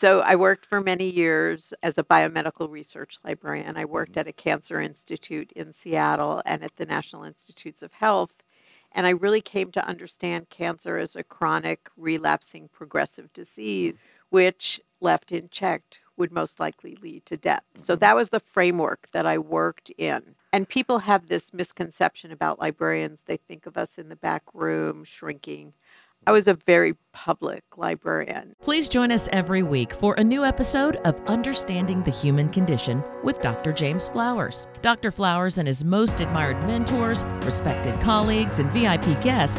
So I worked for many years as a biomedical research librarian. I worked mm-hmm. at a cancer institute in Seattle and at the National Institutes of Health. And I really came to understand cancer as a chronic, relapsing, progressive disease, mm-hmm. which, left unchecked, would most likely lead to death. So mm-hmm. that was the framework that I worked in. And people have this misconception about librarians. They think of us in the back room, shrinking. I was a very public librarian. Please join us every week for a new episode of Understanding the Human Condition with Dr. James Flowers. Dr. Flowers and his most admired mentors, respected colleagues, and VIP guests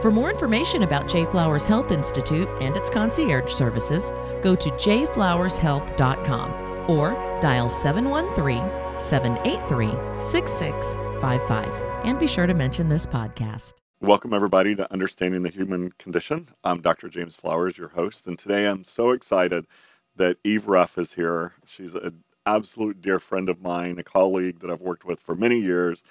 For more information about J. Flowers Health Institute and its concierge services, go to jflowershealth.com or dial 713 783 6655. And be sure to mention this podcast. Welcome, everybody, to Understanding the Human Condition. I'm Dr. James Flowers, your host, and today I'm so excited that Eve Ruff is here. She's an absolute dear friend of mine, a colleague that I've worked with for many years.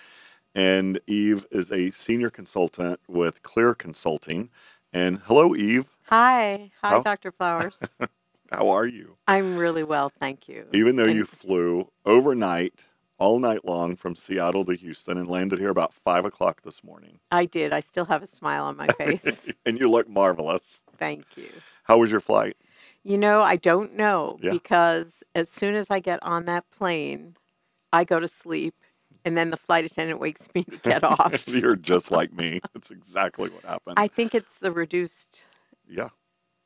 And Eve is a senior consultant with Clere Consulting. And hello, Eve. Hi. Hi, How- Dr. Flowers. How are you? I'm really well, thank you. Even though And- you flew overnight, all night long from Seattle to Houston and landed here about five o'clock this morning. I did. I still have a smile on my face. and you look marvelous. thank you. How was your flight? You know, I don't know Yeah. because as soon as I get on that plane, I go to sleep and then the flight attendant wakes me to get off. You're just like me. That's exactly what happened. I think it's the reduced yeah,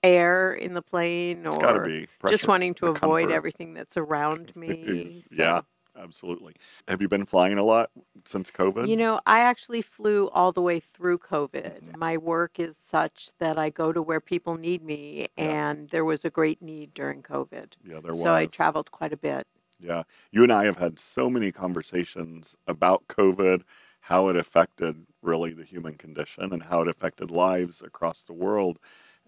air in the plane it's got to or be. just wanting to avoid comfort. everything that's around me. so- yeah, absolutely. Have you been flying a lot since COVID? You know, I actually flew all the way through COVID. Mhm. My work is such that I go to where people need me, Yeah. and there was a great need during COVID. yeah, there was. So I traveled quite a bit. Yeah, you and I have had so many conversations about COVID, how it affected really the human condition, and how it affected lives across the world,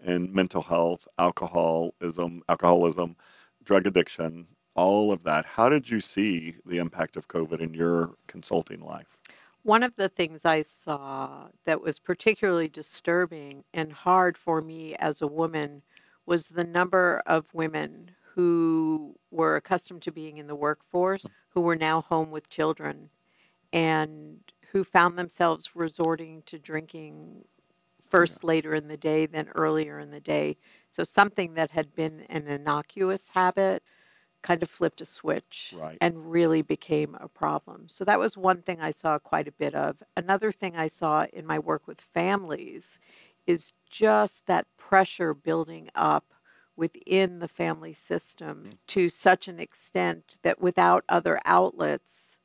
and mental health, alcoholism, alcoholism, drug addiction, all of that. How did you see the impact of COVID in your consulting life? One of the things I saw that was particularly disturbing and hard for me as a woman was the number of women who were accustomed to being in the workforce, who were now home with children, and who found themselves resorting to drinking first later in the day than earlier in the day. So something that had been an innocuous habit kind of flipped a switch Right. and really became a problem. So that was one thing I saw quite a bit of. Another thing I saw in my work with families is just that pressure building up within the family system mm. to such an extent that without other outlets,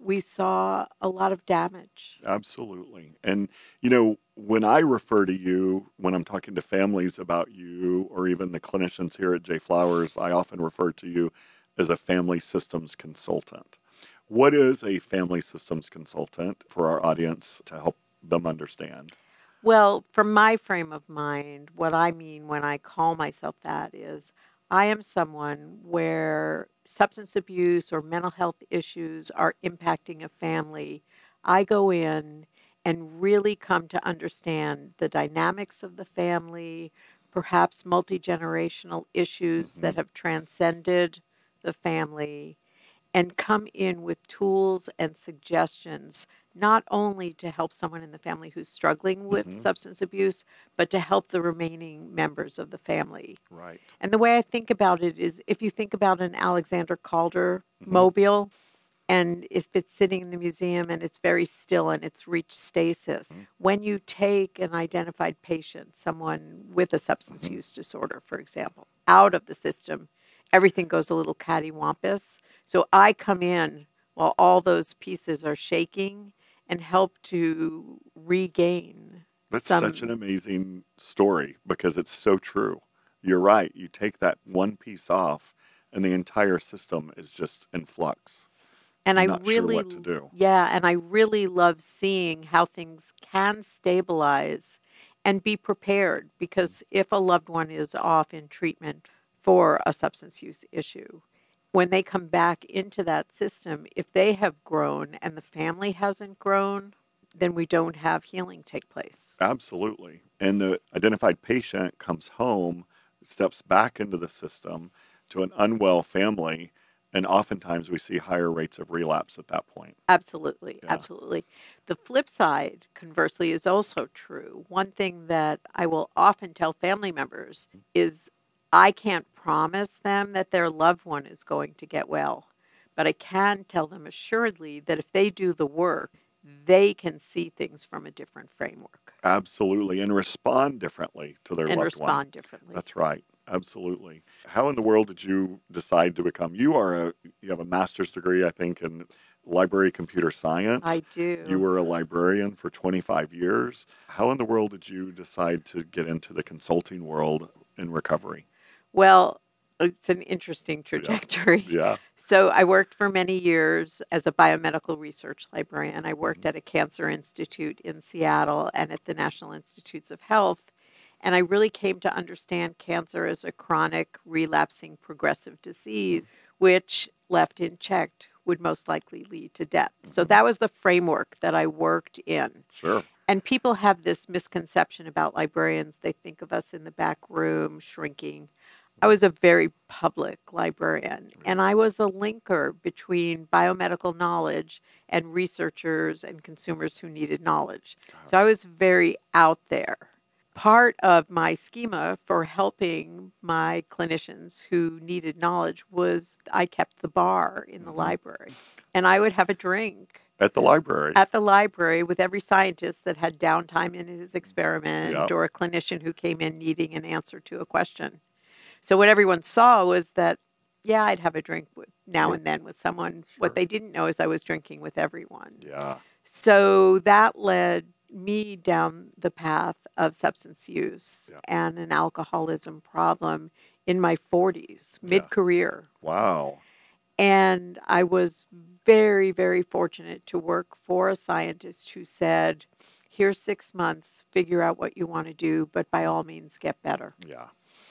we saw a lot of damage. Absolutely. And, you know, when I refer to you, when I'm talking to families about you, or even the clinicians here at J Flowers, I often refer to you as a family systems consultant. What is a family systems consultant for our audience to help them understand? Well, from my frame of mind, what I mean when I call myself that is I am someone where substance abuse or mental health issues are impacting a family. I go in and really come to understand the dynamics of the family, perhaps multi generational issues that mm-hmm. have transcended the family, and come in with tools and suggestions not only to help someone in the family who's struggling with Mhm. substance abuse, but to help the remaining members of the family. Right. And the way I think about it is if you think about an Alexander Calder Mhm. mobile, and if it's sitting in the museum and it's very still and it's reached stasis, Mhm. when you take an identified patient, someone with a substance Mhm. use disorder, for example, out of the system, everything goes a little cattywampus. So I come in while all those pieces are shaking and help to regain That's some such an amazing story because it's so true. You're right. You take that one piece off and the entire system is just in flux. And I Not sure really, what to do. yeah, and I really love seeing how things can stabilize and be prepared because if a loved one is off in treatment for a substance use issue, when they come back into that system, if they have grown and the family hasn't grown, then we don't have healing take place. Absolutely. And the identified patient comes home, steps back into the system to an unwell family, and oftentimes we see higher rates of relapse at that point. Absolutely, Yeah. absolutely. The flip side, conversely, is also true. One thing that I will often tell family members mm-hmm. is I can't promise them that their loved one is going to get well, but I can tell them assuredly that if they do the work, they can see things from a different framework Absolutely. And respond differently to their and loved respond one. differently. That's right. Absolutely. How in the world did you decide to become? You are a you have a master's degree, I think, in library computer science. I do. You were a librarian for 25 years. How in the world did you decide to get into the consulting world in recovery? Well, it's an interesting trajectory. Yeah. So I worked for many years as a biomedical research librarian. I worked Mhm. at a cancer institute in Seattle and at the National Institutes of Health. And I really came to understand cancer as a chronic, relapsing, progressive disease, which, left unchecked, would most likely lead to death. So Mhm. that was the framework that I worked in. Sure. And people have this misconception about librarians. They think of us in the back room shrinking. I was a very public librarian, and I was a linker between biomedical knowledge and researchers and consumers who needed knowledge. So I was very out there. Part of my schema for helping my clinicians who needed knowledge was I kept the bar in the Mhm. library, and I would have a drink At the library. at the library with every scientist that had downtime in his experiment Yep. or a clinician who came in needing an answer to a question. So what everyone saw was that, yeah, I'd have a drink now and then with someone. Sure. What they didn't know is I was drinking with everyone. yeah. So that led me down the path of substance use Yeah. and an alcoholism problem in my 40s, Yeah. mid career. Wow. And I was very, very fortunate to work for a scientist who said, here's six months, figure out what you want to do, but by all means, get better. Yeah.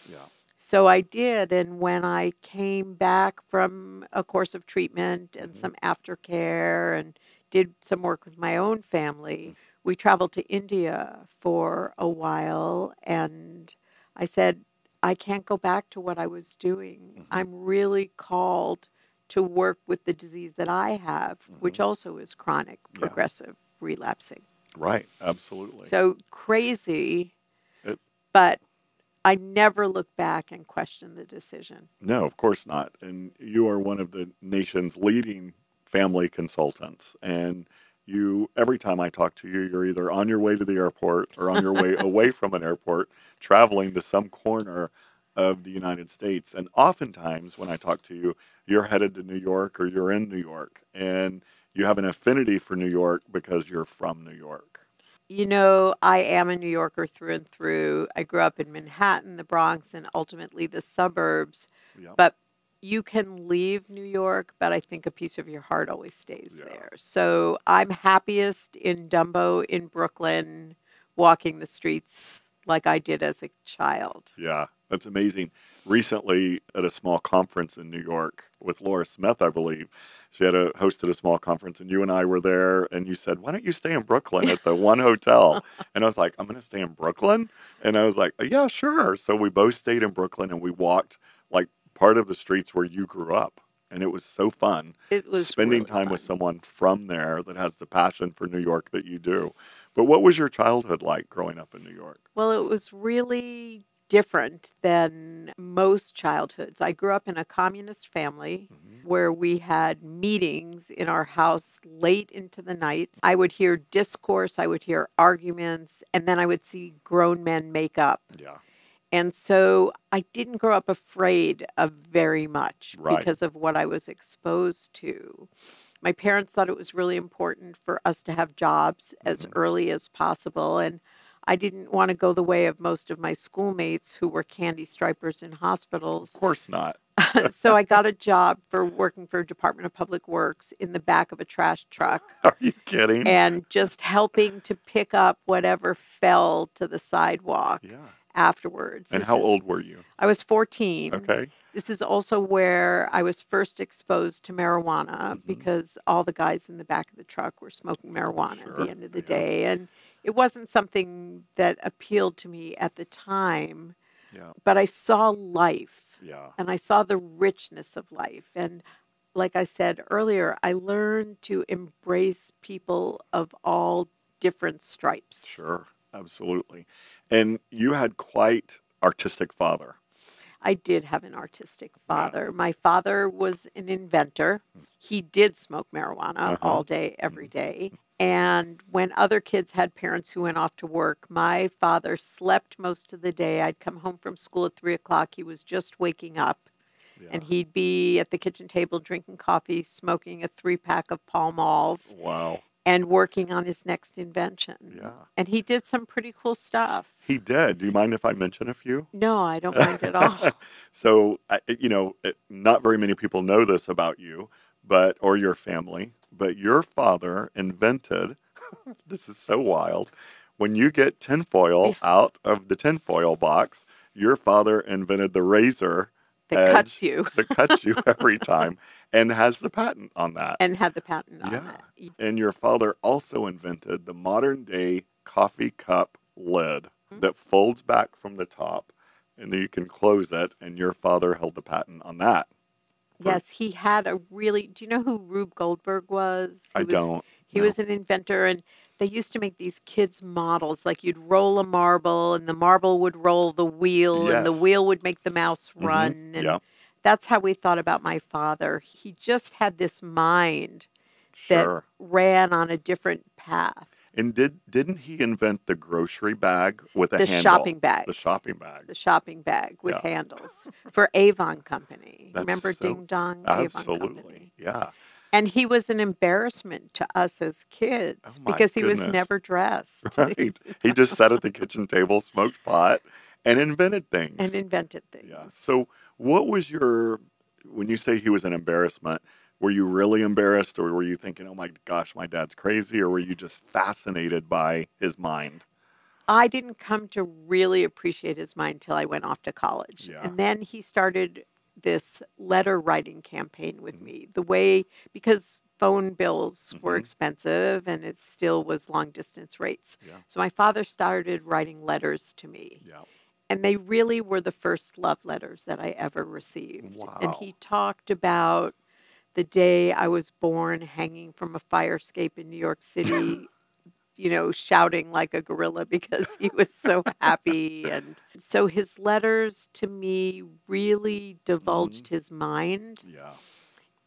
Yeah. So I did. And when I came back from a course of treatment and Mhm. some aftercare and did some work with my own family, we traveled to India for a while. And I said, I can't go back to what I was doing. Mhm. I'm really called to work with the disease that I have, which also is chronic, Yeah. progressive, relapsing. Right. Absolutely. So crazy, It- but I never look back and question the decision. No, of course not. And you are one of the nation's leading family consultants. And you, every time I talk to you, you're either on your way to the airport or on your way away from an airport, traveling to some corner of the United States. And oftentimes, when I talk to you, you're headed to New York or you're in New York. And you have an affinity for New York because you're from New York. You know, I am a New Yorker through and through. I grew up in Manhattan, the Bronx, and ultimately the suburbs. Yeah. But you can leave New York, but I think a piece of your heart always stays Yeah. there. So I'm happiest in Dumbo in Brooklyn, walking the streets like I did as a child. Yeah, that's amazing. Recently, at a small conference in New York with Laura Smith, I believe, she had a hosted a small conference, and you and I were there. And you said, "Why don't you stay in Brooklyn at the one hotel?" And I was like, "I'm going to stay in Brooklyn." And I was like, "Yeah, sure." So we both stayed in Brooklyn, and we walked like part of the streets where you grew up, and it was so fun It was spending really time with someone from there that has the passion for New York that you do. But what was your childhood like growing up in New York? Well, it was really different than most childhoods. I grew up in a communist family Mhm. Where we had meetings in our house late into the night. I would hear discourse, I would hear arguments, and then I would see grown men make up. Yeah, And so I didn't grow up afraid of very much Right. because of what I was exposed to. My parents thought it was really important for us to have jobs as Mhm. early as possible. And I didn't want to go the way of most of my schoolmates who were candy stripers in hospitals. of course not. so I got a job for working for Department of Public Works in the back of a trash truck Are you kidding? and just helping to pick up whatever fell to the sidewalk yeah. afterwards. And This how is- old were you? I was 14. Okay. This is also where I was first exposed to marijuana Mhm. because all the guys in the back of the truck were smoking marijuana at the end of the yeah. day. And it wasn't something that appealed to me at the time, Yeah. but I saw life Yeah. and I saw the richness of life. And like I said earlier, I learned to embrace people of all different stripes. Sure. Absolutely. And you had quite artistic father. I did have an artistic father. My father was an inventor. He did smoke marijuana Uh-huh. all day, every day. And when other kids had parents who went off to work, my father slept most of the day. I'd come home from school at three o'clock. He was just waking up. Yeah. And he'd be at the kitchen table drinking coffee, smoking a three pack of Pall Malls, wow. and working on his next invention. Yeah. And he did some pretty cool stuff. He did. Do you mind if I mention a few? No, I don't mind at all. so, you know, not very many people know this about you, but or your family, but your father invented. this is so wild. When you get tinfoil out of the tinfoil box, your father invented the razor That cuts you that cuts you every time, and has the patent on that. and had the patent on Yeah. it. And your father also invented the modern day coffee cup lid Mhm. that folds back from the top and then you can close it. And your father held the patent on that. Yes, he had a really. Do you know who Rube Goldberg was? He I was, don't. He no. was an inventor, and they used to make these kids models. Like you'd roll a marble, and the marble would roll the wheel, and the wheel would make the mouse Mhm, run. And yeah. that's how we thought about my father. He just had this mind that ran on a different path. And did didn't he invent the grocery bag with a The handle? shopping bag. The shopping bag. The shopping bag with Yeah. handles for Avon Company. That's Remember so- Ding Dong? Avon Company? Absolutely. Yeah. And he was an embarrassment to us as kids Oh because he was never dressed Right. he just sat at the kitchen table, smoked pot, and invented things. and invented things. Yeah. So, what was your when you say he was an embarrassment? Were you really embarrassed, or were you thinking, "Oh my gosh, my dad's crazy," or were you just fascinated by his mind? I didn't come to really appreciate his mind until I went off to college. Yeah. And then he started this letter writing campaign with Mhm. me. The way, because phone bills were Mhm. expensive and it still was long distance rates. Yeah. So my father started writing letters to me. Yeah. And they really were the first love letters that I ever received. And he talked about the day I was born hanging from a fire escape in New York City, you know, shouting like a gorilla because he was so happy. And so his letters to me really divulged his mind. Yeah.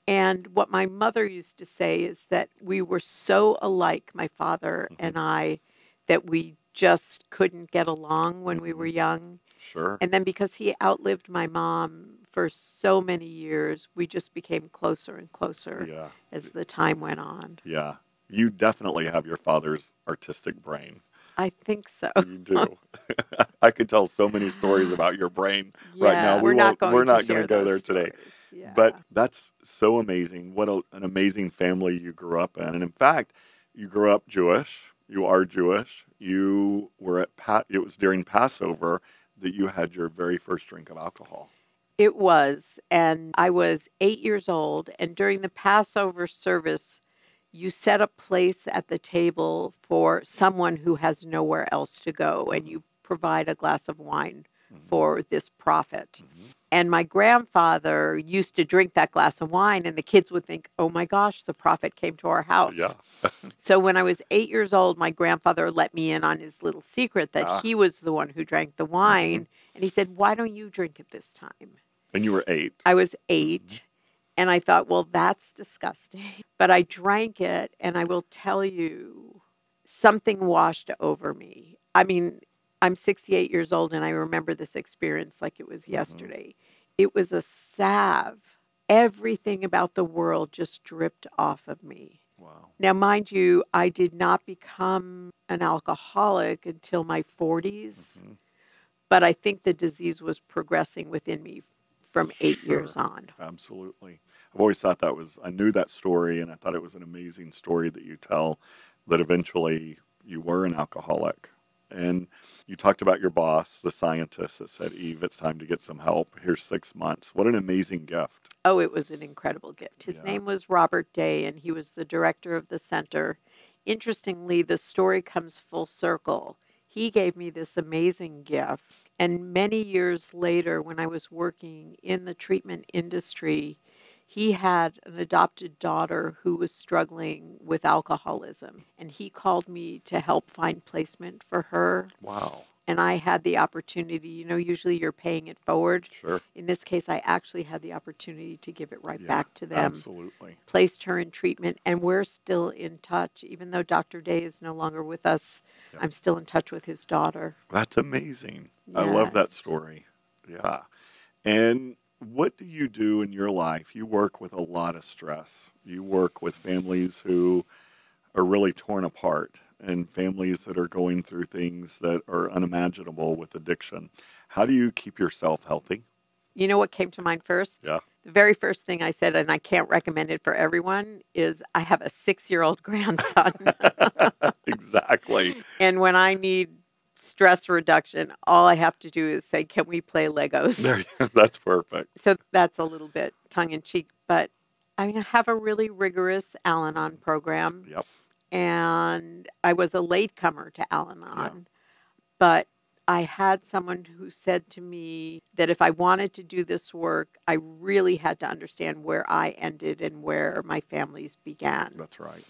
And what my mother used to say is that we were so alike, my father Mhm. and I, that we just couldn't get along when we were Mhm. young. Sure. And then because he outlived my mom for so many years, we just became closer and closer Yeah. as the time went on. Yeah. You definitely have your father's artistic brain. I think so. You do. I could tell so many stories about your brain right now. We we're not going we're to not gonna go those there today. Yeah. But that's so amazing. What a, an amazing family you grew up in. And in fact, you grew up Jewish. You are Jewish. You were at Pat. It was during Passover that you had your very first drink of alcohol. It was. And I was eight years old. And during the Passover service, you set a place at the table for someone who has nowhere else to go. And you provide a glass of wine Mhm. for this prophet. Mhm. And my grandfather used to drink that glass of wine, and the kids would think, oh my gosh, the prophet came to our house. Yeah. So when I was eight years old, my grandfather let me in on his little secret that Ah. he was the one who drank the wine. And he said, Why don't you drink it this time? And you were eight. I was 8 and I thought, Well, that's disgusting. But I drank it, and I will tell you, something washed over me. I mean, I'm 68 years old, and I remember this experience like it was Mhm. yesterday. It was a salve. Everything about the world just dripped off of me. Wow. Now, mind you, I did not become an alcoholic until my 40s, Mhm. but I think the disease was progressing within me from eight Sure. years on. Absolutely. I've always thought that was, I knew that story and I thought it was an amazing story that you tell that eventually you were an alcoholic. And you talked about your boss, the scientist that said, Eve, it's time to get some help. Here's six months. What an amazing gift. Oh, it was an incredible gift. His Yeah. name was Robert Day, and he was the director of the center. Interestingly, the story comes full circle. He gave me this amazing gift. And many years later, when I was working in the treatment industry, he had an adopted daughter who was struggling with alcoholism. And he called me to help find placement for her. Wow. And I had the opportunity, you know, usually you're paying it forward. Sure. In this case, I actually had the opportunity to give it right Yeah, back to them, Absolutely. placed her in treatment, and we're still in touch. Even though Dr. Day is no longer with us, Yeah. I'm still in touch with his daughter. That's amazing. I love that story. Yeah. And what do you do in your life? You work with a lot of stress. You work with families who are really torn apart and families that are going through things that are unimaginable with addiction. How do you keep yourself healthy? You know what came to mind first? Yeah. The very first thing I said, and I can't recommend it for everyone, is I have a six year old grandson. exactly. and when I need stress reduction, all I have to do is say, Can we play Legos? That's perfect. so that's a little bit tongue in cheek, but I mean, I have a really rigorous Al Anon program, Yep. and I was a latecomer to Al Anon, but I had someone who said to me that if I wanted to do this work, I really had to understand where I ended and where my families began. That's right.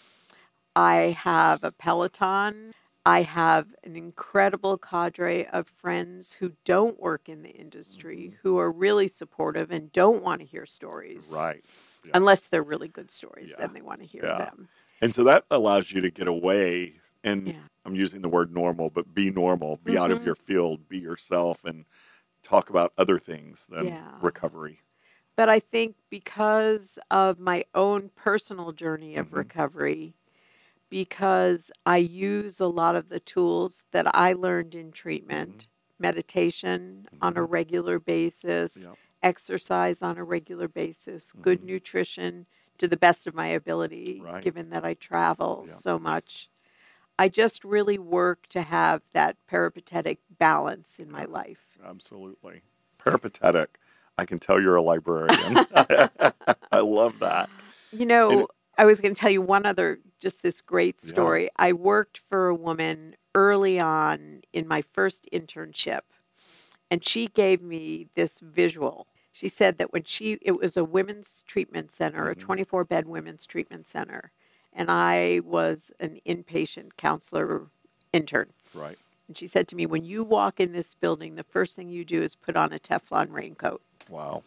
I have a Peloton. I have an incredible cadre of friends who don't work in the industry, mm-hmm. who are really supportive and don't want to hear stories. Right. Yeah. Unless they're really good stories, Yeah. then they want to hear Yeah. them. And so that allows you to get away and Yeah. I'm using the word normal, but be normal, be out of Mhm. your field, be yourself and talk about other things than Yeah. recovery. But I think because of my own personal journey of Mhm. recovery, because I use a lot of the tools that I learned in treatment, meditation on a Mhm. regular basis, Yep. exercise on a regular basis, good Mhm. nutrition to the best of my ability, Right. given that I travel Yeah. so much. I just really work to have that peripatetic balance in my life. Absolutely. Peripatetic. I can tell you're a librarian. I love that. You know, And- I was going to tell you one other, just this great Yeah. story. I worked for a woman early on in my first internship, and she gave me this visual. She said that when she, it was a women's treatment center, a Mhm. 24 bed women's treatment center, and I was an inpatient counselor intern. Right. And she said to me, When you walk in this building, the first thing you do is put on a Teflon raincoat. Wow.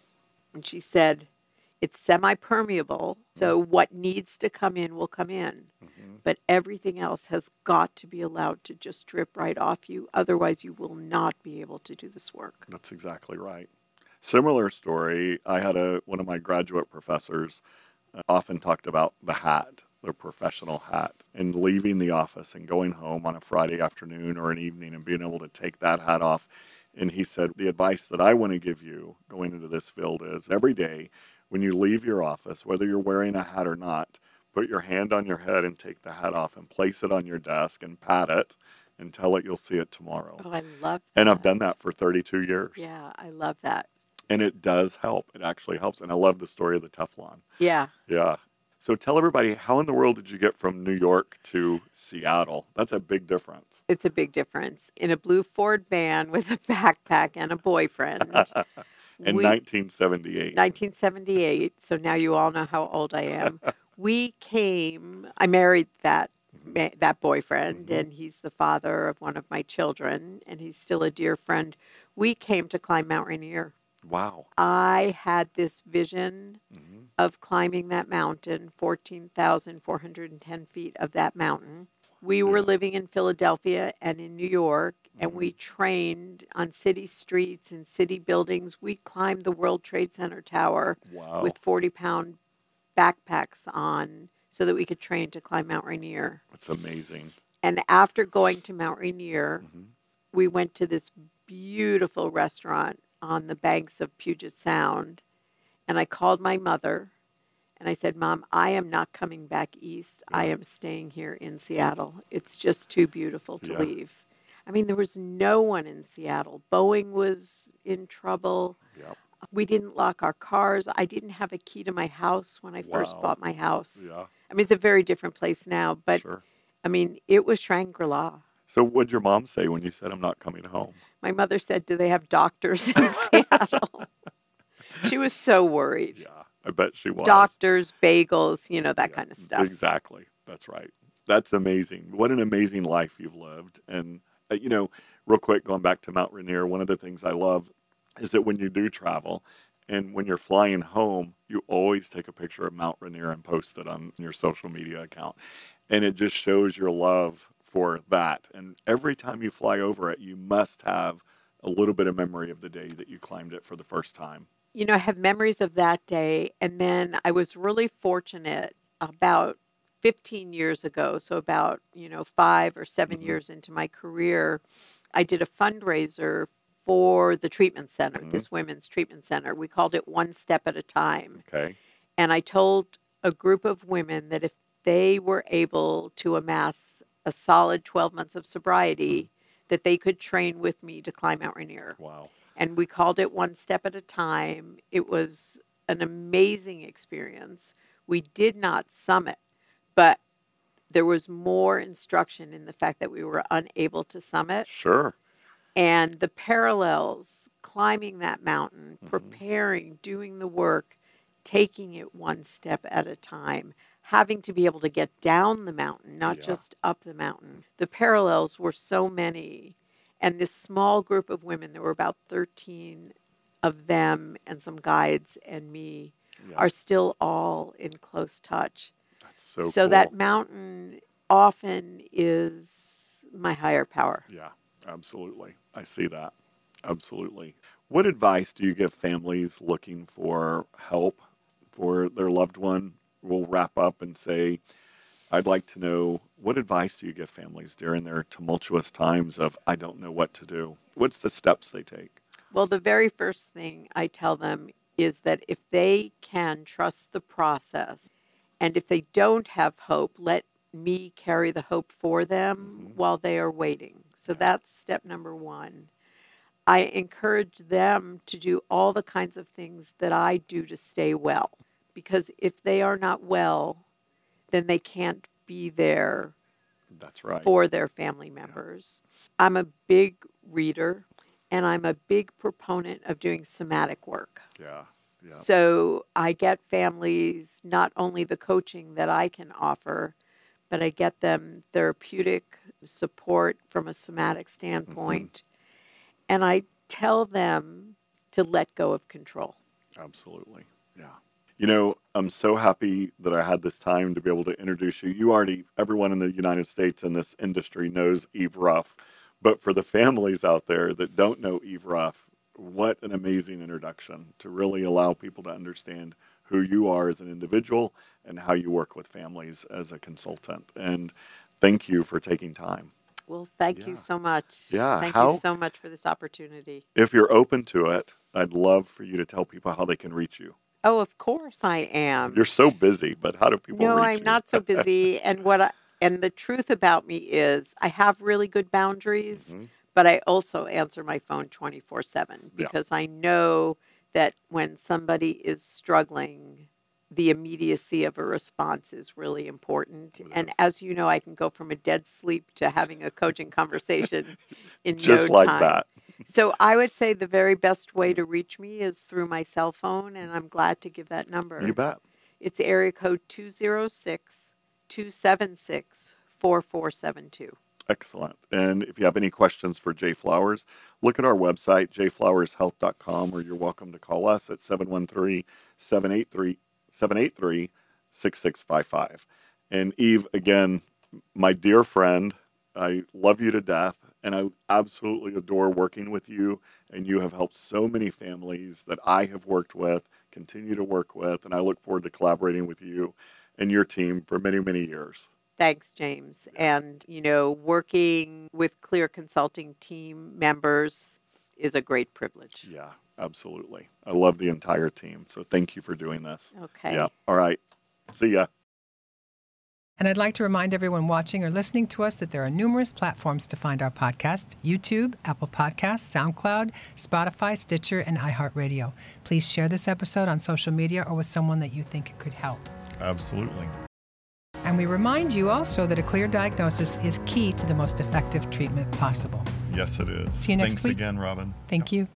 And she said, It's semi permeable, so what needs to come in will come in. hmm But everything else has got to be allowed to just drip right off you. Otherwise, you will not be able to do this work. That's exactly right. Similar story. I had a one of my graduate professors uh, often talked about the hat, their professional hat, and leaving the office and going home on a Friday afternoon or an evening and being able to take that hat off. And he said, the advice that I want to give you going into this field is every day when you leave your office, whether you're wearing a hat or not, put your hand on your head and take the hat off and place it on your desk and pat it and tell it you'll see it tomorrow. Oh, I love that. And I've done that for 32 years. Yeah, I love that. And it does help. It actually helps. And I love the story of the Teflon. Yeah. Yeah. So tell everybody, how in the world did you get from New York to Seattle? That's a big difference. It's a big difference. In a blue Ford van with a backpack and a boyfriend. In we- 1978. 1978. So now you all know how old I am. we came. I married that ma- that boyfriend, Mhm. and he's the father of one of my children, and he's still a dear friend. We came to climb Mount Rainier. Wow. I had this vision hmm of climbing that mountain, 14,410 feet of that mountain. We were Yeah. living in Philadelphia and in New York, and we trained on city streets and city buildings. We climbed the World Trade Center tower Wow. with 40 pound backpacks on so that we could train to climb Mount Rainier. That's amazing. And after going to Mount Rainier, hmm we went to this beautiful restaurant on the banks of Puget Sound. And I called my mother and I said, Mom, I am not coming back east. I am staying here in Seattle. It's just too beautiful to Yeah. leave. I mean, there was no one in Seattle. Boeing was in trouble. We didn't lock our cars. I didn't have a key to my house when I first bought my house. Yeah. I mean, it's a very different place now, but sure. I mean, it was Shangri La. So what'd your mom say when you said I'm not coming home? My mother said, Do they have doctors in Seattle? she was so worried. Yeah. I bet she was. Doctors, bagels, you know, that Yeah, kind of stuff. Exactly. That's right. That's amazing. What an amazing life you've lived. And, uh, you know, real quick, going back to Mount Rainier, one of the things I love is that when you do travel and when you're flying home, you always take a picture of Mount Rainier and post it on your social media account. And it just shows your love for that. And every time you fly over it, you must have a little bit of memory of the day that you climbed it for the first time. you know, I have memories of that day. And then I was really fortunate about 15 years ago, so about, you know, five or 7 Mhm. years into my career, I did a fundraiser for the treatment center, Mhm. this women's treatment center. We called it One Step at a Time. Okay. And I told a group of women that if they were able to amass a solid 12 months of sobriety, that they could train with me to climb Mount Rainier Wow. and we called it one step at a time. It was an amazing experience. We did not summit, but there was more instruction in the fact that we were unable to summit Sure. and the parallels climbing that mountain, Mhm. preparing, doing the work, taking it one step at a time, having to be able to get down the mountain, not Yeah. just up the mountain. The parallels were so many. And this small group of women, there were about 13 of them and some guides and me, Yeah. are still all in close touch. That's so so that mountain often is my higher power. Yeah, absolutely. I see that. Absolutely. What advice do you give families looking for help for their loved one? We'll wrap up and say, I'd like to know what advice do you give families during their tumultuous times of, I don't know what to do? What's the steps they take? Well, the very first thing I tell them is that if they can trust the process and if they don't have hope, let me carry the hope for them Mhm. while they are waiting. So Yeah. that's step number one. I encourage them to do all the kinds of things that I do to stay well. Because if they are not well, then they can't be there That's right. for their family members. I'm a big reader and I'm a big proponent of doing somatic work. yeah. Yeah. So I get families not only the coaching that I can offer, but I get them therapeutic support from a somatic mm-hmm. standpoint. And I tell them to let go of control. Absolutely. Yeah. You know, I'm so happy that I had this time to be able to introduce you. You already, everyone in the United States in this industry knows Eve Ruff. But for the families out there that don't know Eve Ruff, what an amazing introduction to really allow people to understand who you are as an individual and how you work with families as a consultant. And thank you for taking time. Well, thank Yeah. you so much. Yeah, Thank how- you so much for this opportunity. If you're open to it, I'd love for you to tell people how they can reach you. Oh, of course I am. You're so busy, but how do people no i'm you? not so busy and what I, and the truth about me is i have really good boundaries Mhm. but i also answer my phone 24 7 Yeah. because i know that when somebody is struggling the immediacy of a response is really important It and as you know i can go from a dead sleep to having a coaching conversation in Just no like time that. So i would say the very best way to reach me is through my cell phone and i'm glad to give that number You bet. it's area code 206 276 4472. Excellent. And if you have any questions for J. Flowers, look at our website, jflowershealth.com, or you're welcome to call us at 713 783 783 6655. And Eve, again, my dear friend, I love you to death, and I absolutely adore working with you. And you have helped so many families that I have worked with, continue to work with, and I look forward to collaborating with you and your team for many, many years. Thanks, James. And, you know, working with Clere Consulting team members is a great privilege. Yeah, Absolutely. I love the entire team. So thank you for doing this. Okay. Yeah. All right. See ya. And I'd like to remind everyone watching or listening to us that there are numerous platforms to find our podcast YouTube, Apple Podcasts, SoundCloud, Spotify, Stitcher, and iHeartRadio. Please share this episode on social media or with someone that you think it could help. Absolutely. And we remind you also that a clear diagnosis is key to the most effective treatment possible. Yes, it is. See you next Thanks week. again, Robin. Thank you.